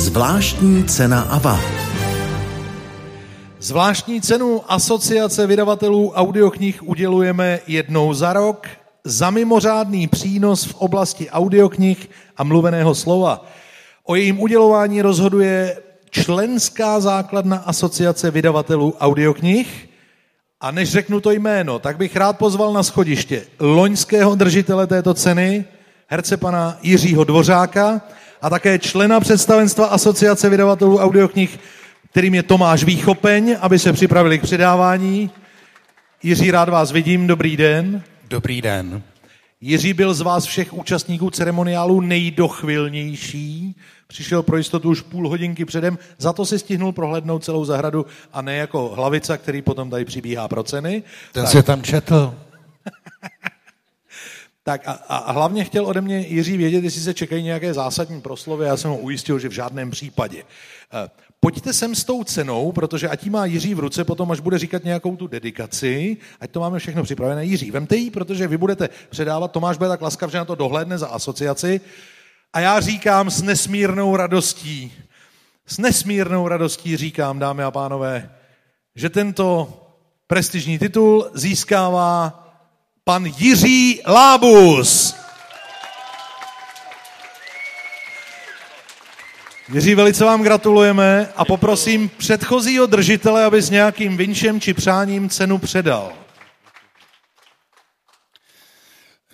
Zvláštní cena AVA. Zvláštní cenu Asociace vydavatelů audioknih udělujeme jednou za rok za mimořádný přínos v oblasti audioknih a mluveného slova. O jejím udělování rozhoduje členská základna Asociace vydavatelů audioknih. A než řeknu to jméno, tak bych rád pozval na schodiště loňského držitele této ceny, herce pana Jiřího Dvořáka a také člena představenstva Asociace vydavatelů audioknih, kterým je Tomáš Výchopeň, aby se připravili k předávání. Jiří, rád vás vidím, dobrý den. Dobrý den. Jiří byl z vás všech účastníků ceremoniálu nejdochvilnější. Přišel pro jistotu už půl hodinky předem, za to si stihnul prohlédnout celou zahradu a ne jako hlavica, který potom tady přibíhá pro ceny. Ten tak. se tam četl. Tak a, a hlavně chtěl ode mě Jiří vědět, jestli se čekají nějaké zásadní proslovy. Já jsem ho ujistil, že v žádném případě. Eh, pojďte sem s tou cenou, protože ať má Jiří v ruce, potom až bude říkat nějakou tu dedikaci, ať to máme všechno připravené. Jiří, vemte ji, protože vy budete předávat, Tomáš bude tak laskav, že na to dohlédne za asociaci. A já říkám s nesmírnou radostí, s nesmírnou radostí říkám, dámy a pánové, že tento prestižní titul získává pan Jiří Lábus. Jiří, velice vám gratulujeme a poprosím předchozího držitele, aby s nějakým vinčem či přáním cenu předal.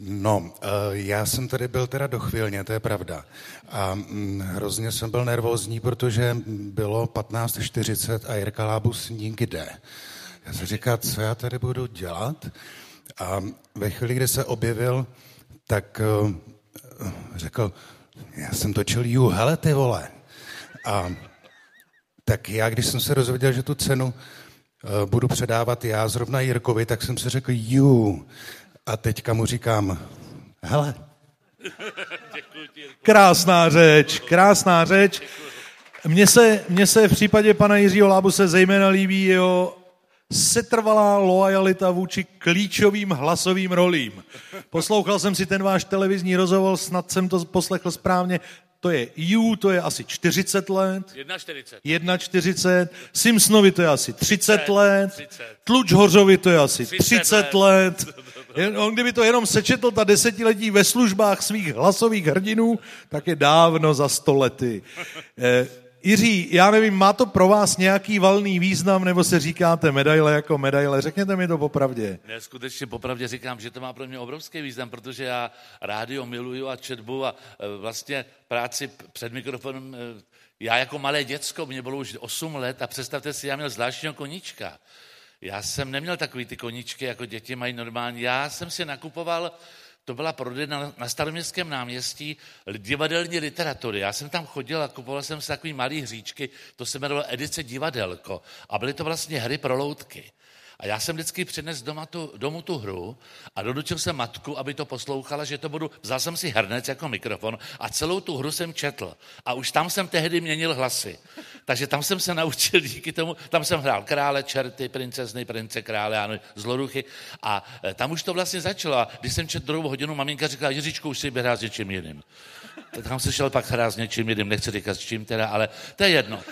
No, eh, já jsem tady byl teda dochvilně, to je pravda. A mm, hrozně jsem byl nervózní, protože bylo 15.40 a Jirka Lábus nikde. Já jsem říkal, co já tady budu dělat? A ve chvíli, kdy se objevil, tak uh, řekl, já jsem točil Ju, hele ty vole. A tak já, když jsem se dozvěděl, že tu cenu uh, budu předávat já zrovna Jirkovi, tak jsem si řekl Ju. A teďka mu říkám, hele. Krásná řeč, krásná řeč. Mně se, mně se v případě pana Jiřího Lábu se zejména líbí jeho setrvalá loajalita vůči klíčovým hlasovým rolím. Poslouchal jsem si ten váš televizní rozhovor, snad jsem to poslechl správně. To je You, to je asi 40 let. 1,40. 1,40. Simpsonovi to je asi 30, 30 let. 30. Tluč Hořovi to je asi 30, 30 let. On kdyby to jenom sečetl ta desetiletí ve službách svých hlasových hrdinů, tak je dávno za sto lety. Jiří, já nevím, má to pro vás nějaký valný význam, nebo se říkáte medaile jako medaile? Řekněte mi to popravdě. Ne, skutečně popravdě říkám, že to má pro mě obrovský význam, protože já rádio miluju a četbu a e, vlastně práci před mikrofonem. E, já jako malé děcko, mě bylo už 8 let a představte si, já měl zvláštního koníčka. Já jsem neměl takový ty koníčky, jako děti mají normální. Já jsem si nakupoval to byla prodejna na staroměstském náměstí divadelní literatury. Já jsem tam chodil a kupoval jsem si takový malý hříčky, to se jmenovalo Edice divadelko. A byly to vlastně hry pro loutky. A já jsem vždycky přinesl doma tu, domů tu hru a donučil jsem matku, aby to poslouchala, že to budu, vzal jsem si hrnec jako mikrofon a celou tu hru jsem četl. A už tam jsem tehdy měnil hlasy. Takže tam jsem se naučil díky tomu, tam jsem hrál krále, čerty, princezny, prince, krále, ano, zloruchy. A e, tam už to vlastně začalo. A když jsem četl druhou hodinu, maminka říkala, Jiříčku, už si hrát s něčím jiným. Tam se šel pak hrát s něčím jiným, nechci říkat s čím teda, ale to je jedno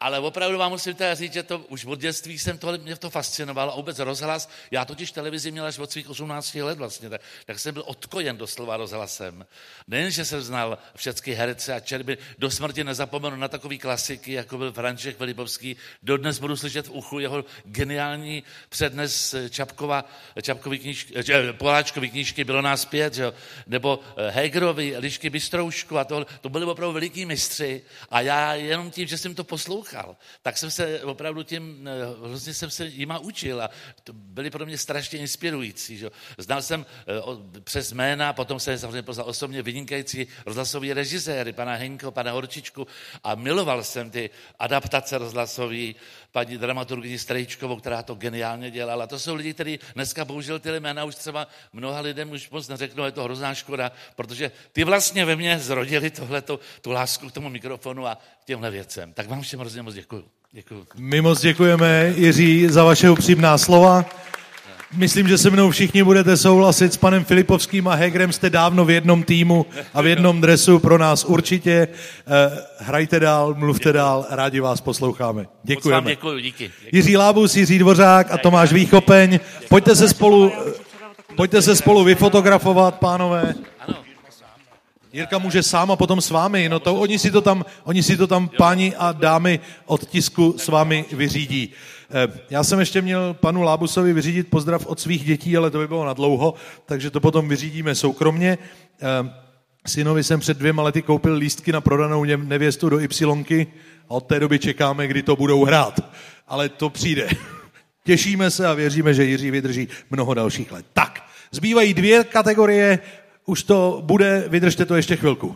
ale opravdu vám musím teda říct, že to už od dětství jsem to, mě to fascinovalo a vůbec rozhlas. Já totiž televizi měl až od svých 18 let vlastně, tak, tak jsem byl odkojen doslova rozhlasem. Nejen, že jsem znal všechny herce a čerby, do smrti nezapomenu na takový klasiky, jako byl František Filipovský. Dodnes budu slyšet v uchu jeho geniální přednes Čapkova, Čapkový knížky, eh, Poláčkový knížky Bylo nás pět, že? nebo eh, Hegerovi, Lišky Bystroušku a to, to byli opravdu veliký mistři a já jenom tím, že jsem to poslouchal, poslouchal, tak jsem se opravdu tím, eh, hrozně jsem se jima učil a to byly pro mě strašně inspirující. Že? Znal jsem eh, přes jména, potom jsem samozřejmě poznal osobně vynikající rozhlasový režiséry, pana Henko, pana Horčičku a miloval jsem ty adaptace rozhlasové, paní dramaturgyni Strejčkovou, která to geniálně dělala. To jsou lidi, kteří dneska bohužel ty jména už třeba mnoha lidem už moc neřeknou, je to hrozná škoda, protože ty vlastně ve mně zrodili tohleto, tu lásku k tomu mikrofonu a těmhle věcem. Tak vám všem hrozně moc děkuju. děkuju. My moc děkujeme, Jiří, za vaše upřímná slova. Myslím, že se mnou všichni budete souhlasit s panem Filipovským a Hegrem. Jste dávno v jednom týmu a v jednom dresu pro nás určitě. Eh, hrajte dál, mluvte dál, rádi vás posloucháme. Moc vám Děkujeme. děkuji, díky. díky. Jiří Lábus, Jiří Dvořák a Tomáš Výchopeň. Pojďte se spolu, pojďte se spolu vyfotografovat, pánové. Ano. Jirka může sám a potom s vámi. No to, oni, si to tam, oni si to tam páni a dámy od tisku s vámi vyřídí. Eh, Já jsem ještě měl panu Lábusovi vyřídit pozdrav od svých dětí, ale to by bylo na dlouho, takže to potom vyřídíme soukromně. Eh, Synovi jsem před dvěma lety koupil lístky na prodanou nevěstu do Ypsilonky a od té doby čekáme, kdy to budou hrát. Ale to přijde. Těšíme se a věříme, že Jiří vydrží mnoho dalších let. Tak, zbývají dvě kategorie, už to bude, vydržte to ještě chvilku.